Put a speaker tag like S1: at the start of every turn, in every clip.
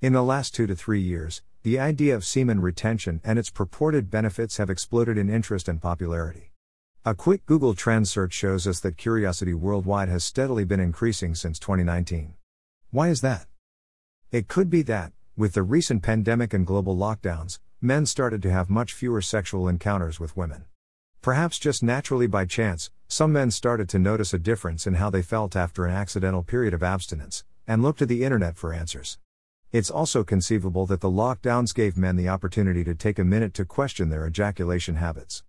S1: In the last two to three years, the idea of semen retention and its purported benefits have exploded in interest and popularity. A quick Google Trends search shows us that curiosity worldwide has steadily been increasing since 2019. Why is that? It could be that, with the recent pandemic and global lockdowns, men started to have much fewer sexual encounters with women. Perhaps just naturally by chance, some men started to notice a difference in how they felt after an accidental period of abstinence, and looked to the internet for answers. It's also conceivable that the lockdowns gave men the opportunity to take a minute to question their ejaculation habits.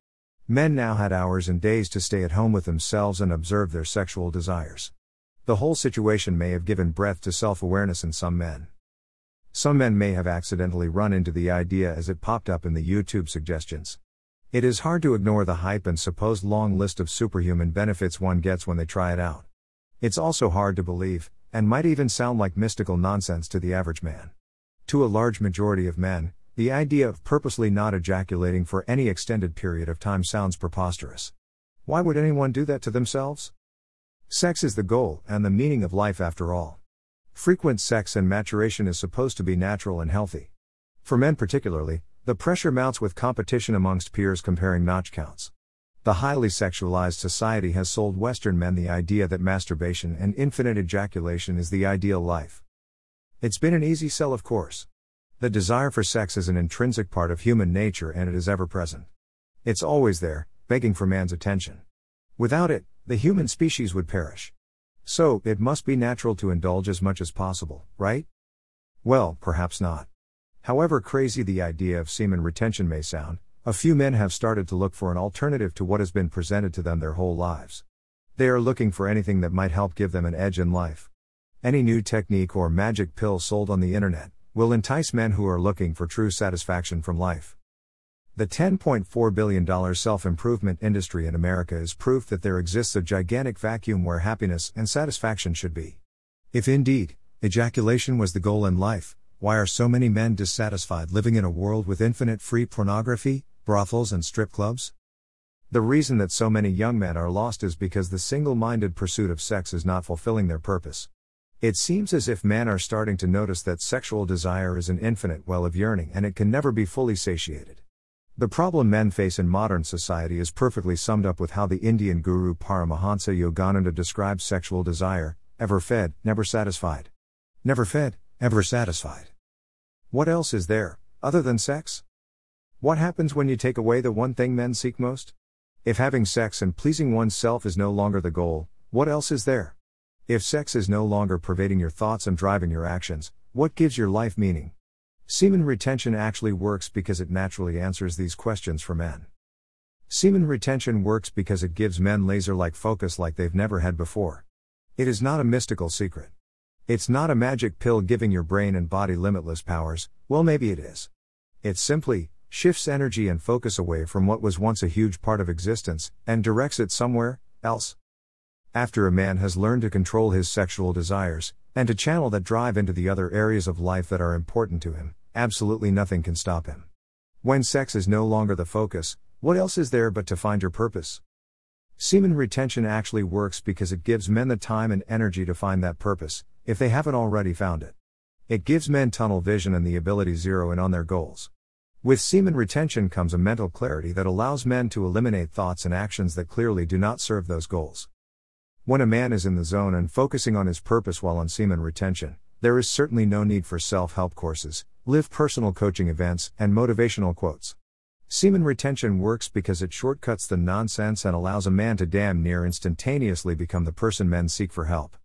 S1: Men now had hours and days to stay at home with themselves and observe their sexual desires. The whole situation may have given breath to self awareness in some men. Some men may have accidentally run into the idea as it popped up in the YouTube suggestions. It is hard to ignore the hype and supposed long list of superhuman benefits one gets when they try it out. It's also hard to believe, and might even sound like mystical nonsense to the average man. To a large majority of men, the idea of purposely not ejaculating for any extended period of time sounds preposterous. Why would anyone do that to themselves? Sex is the goal and the meaning of life after all. Frequent sex and maturation is supposed to be natural and healthy. For men particularly, the pressure mounts with competition amongst peers comparing notch counts. The highly sexualized society has sold Western men the idea that masturbation and infinite ejaculation is the ideal life. It's been an easy sell, of course. The desire for sex is an intrinsic part of human nature and it is ever present. It's always there, begging for man's attention. Without it, the human species would perish. So, it must be natural to indulge as much as possible, right? Well, perhaps not. However crazy the idea of semen retention may sound, a few men have started to look for an alternative to what has been presented to them their whole lives. They are looking for anything that might help give them an edge in life. Any new technique or magic pill sold on the internet will entice men who are looking for true satisfaction from life. The $10.4 billion self improvement industry in America is proof that there exists a gigantic vacuum where happiness and satisfaction should be. If indeed, ejaculation was the goal in life, why are so many men dissatisfied living in a world with infinite free pornography, brothels, and strip clubs? The reason that so many young men are lost is because the single minded pursuit of sex is not fulfilling their purpose. It seems as if men are starting to notice that sexual desire is an infinite well of yearning and it can never be fully satiated. The problem men face in modern society is perfectly summed up with how the Indian guru Paramahansa Yogananda describes sexual desire ever fed, never satisfied. Never fed, ever satisfied. What else is there, other than sex? What happens when you take away the one thing men seek most? If having sex and pleasing oneself is no longer the goal, what else is there? If sex is no longer pervading your thoughts and driving your actions, what gives your life meaning? Semen retention actually works because it naturally answers these questions for men. Semen retention works because it gives men laser like focus like they've never had before. It is not a mystical secret. It's not a magic pill giving your brain and body limitless powers, well, maybe it is. It's simply, shifts energy and focus away from what was once a huge part of existence, and directs it somewhere else. After a man has learned to control his sexual desires, and to channel that drive into the other areas of life that are important to him, absolutely nothing can stop him. When sex is no longer the focus, what else is there but to find your purpose? Semen retention actually works because it gives men the time and energy to find that purpose, if they haven't already found it. It gives men tunnel vision and the ability zero in on their goals. With semen retention comes a mental clarity that allows men to eliminate thoughts and actions that clearly do not serve those goals. When a man is in the zone and focusing on his purpose while on semen retention, there is certainly no need for self help courses, live personal coaching events, and motivational quotes. Semen retention works because it shortcuts the nonsense and allows a man to damn near instantaneously become the person men seek for help.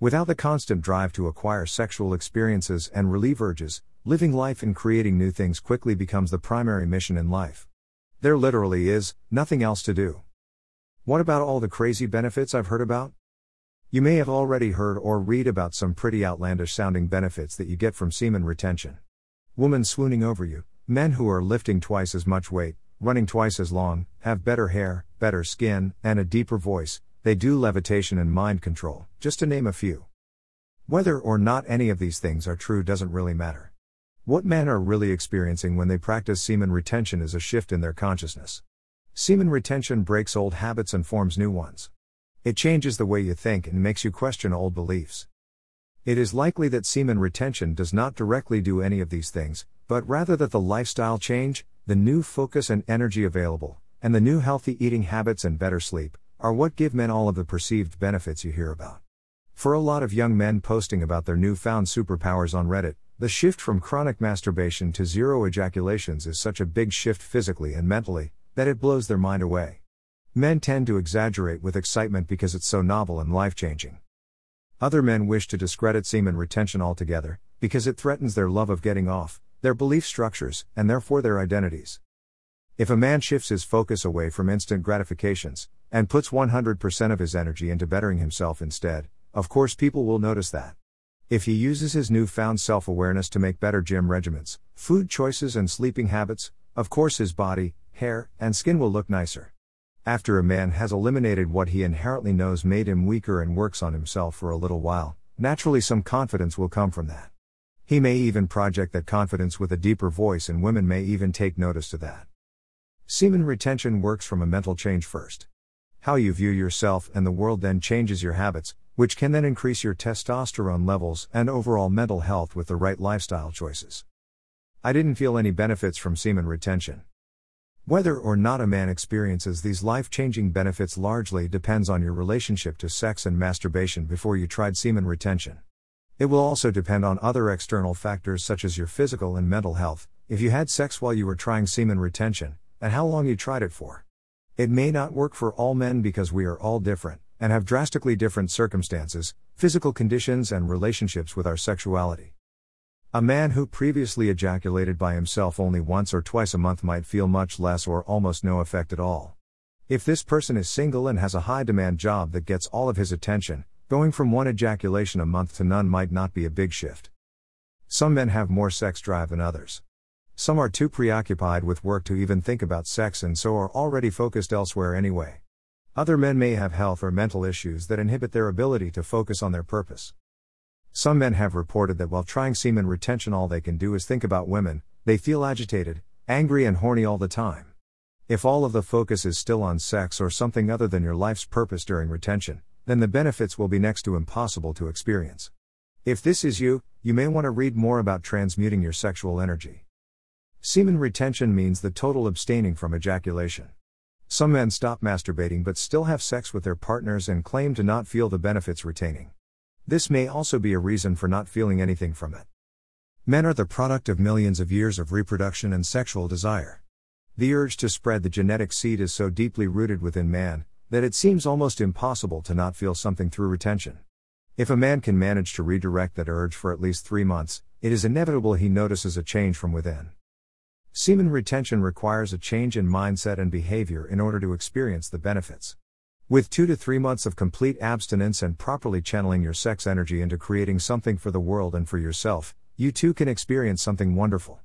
S1: Without the constant drive to acquire sexual experiences and relieve urges, living life and creating new things quickly becomes the primary mission in life. There literally is nothing else to do. What about all the crazy benefits I've heard about? You may have already heard or read about some pretty outlandish sounding benefits that you get from semen retention. Women swooning over you, men who are lifting twice as much weight, running twice as long, have better hair, better skin, and a deeper voice, they do levitation and mind control, just to name a few. Whether or not any of these things are true doesn't really matter. What men are really experiencing when they practice semen retention is a shift in their consciousness. Semen retention breaks old habits and forms new ones. It changes the way you think and makes you question old beliefs. It is likely that semen retention does not directly do any of these things, but rather that the lifestyle change, the new focus and energy available, and the new healthy eating habits and better sleep, are what give men all of the perceived benefits you hear about. For a lot of young men posting about their newfound superpowers on Reddit, the shift from chronic masturbation to zero ejaculations is such a big shift physically and mentally that it blows their mind away. Men tend to exaggerate with excitement because it's so novel and life changing. Other men wish to discredit semen retention altogether, because it threatens their love of getting off, their belief structures, and therefore their identities. If a man shifts his focus away from instant gratifications, and puts 100% of his energy into bettering himself instead, of course people will notice that. If he uses his newfound self awareness to make better gym regimens, food choices, and sleeping habits, of course his body, hair, and skin will look nicer. After a man has eliminated what he inherently knows made him weaker and works on himself for a little while, naturally some confidence will come from that. He may even project that confidence with a deeper voice, and women may even take notice to that. Semen retention works from a mental change first. How you view yourself and the world then changes your habits, which can then increase your testosterone levels and overall mental health with the right lifestyle choices. I didn't feel any benefits from semen retention. Whether or not a man experiences these life changing benefits largely depends on your relationship to sex and masturbation before you tried semen retention. It will also depend on other external factors such as your physical and mental health, if you had sex while you were trying semen retention, and how long you tried it for. It may not work for all men because we are all different, and have drastically different circumstances, physical conditions, and relationships with our sexuality. A man who previously ejaculated by himself only once or twice a month might feel much less or almost no effect at all. If this person is single and has a high demand job that gets all of his attention, going from one ejaculation a month to none might not be a big shift. Some men have more sex drive than others. Some are too preoccupied with work to even think about sex and so are already focused elsewhere anyway. Other men may have health or mental issues that inhibit their ability to focus on their purpose. Some men have reported that while trying semen retention, all they can do is think about women, they feel agitated, angry, and horny all the time. If all of the focus is still on sex or something other than your life's purpose during retention, then the benefits will be next to impossible to experience. If this is you, you may want to read more about transmuting your sexual energy. Semen retention means the total abstaining from ejaculation. Some men stop masturbating but still have sex with their partners and claim to not feel the benefits retaining. This may also be a reason for not feeling anything from it. Men are the product of millions of years of reproduction and sexual desire. The urge to spread the genetic seed is so deeply rooted within man that it seems almost impossible to not feel something through retention. If a man can manage to redirect that urge for at least three months, it is inevitable he notices a change from within. Semen retention requires a change in mindset and behavior in order to experience the benefits. With two to three months of complete abstinence and properly channeling your sex energy into creating something for the world and for yourself, you too can experience something wonderful.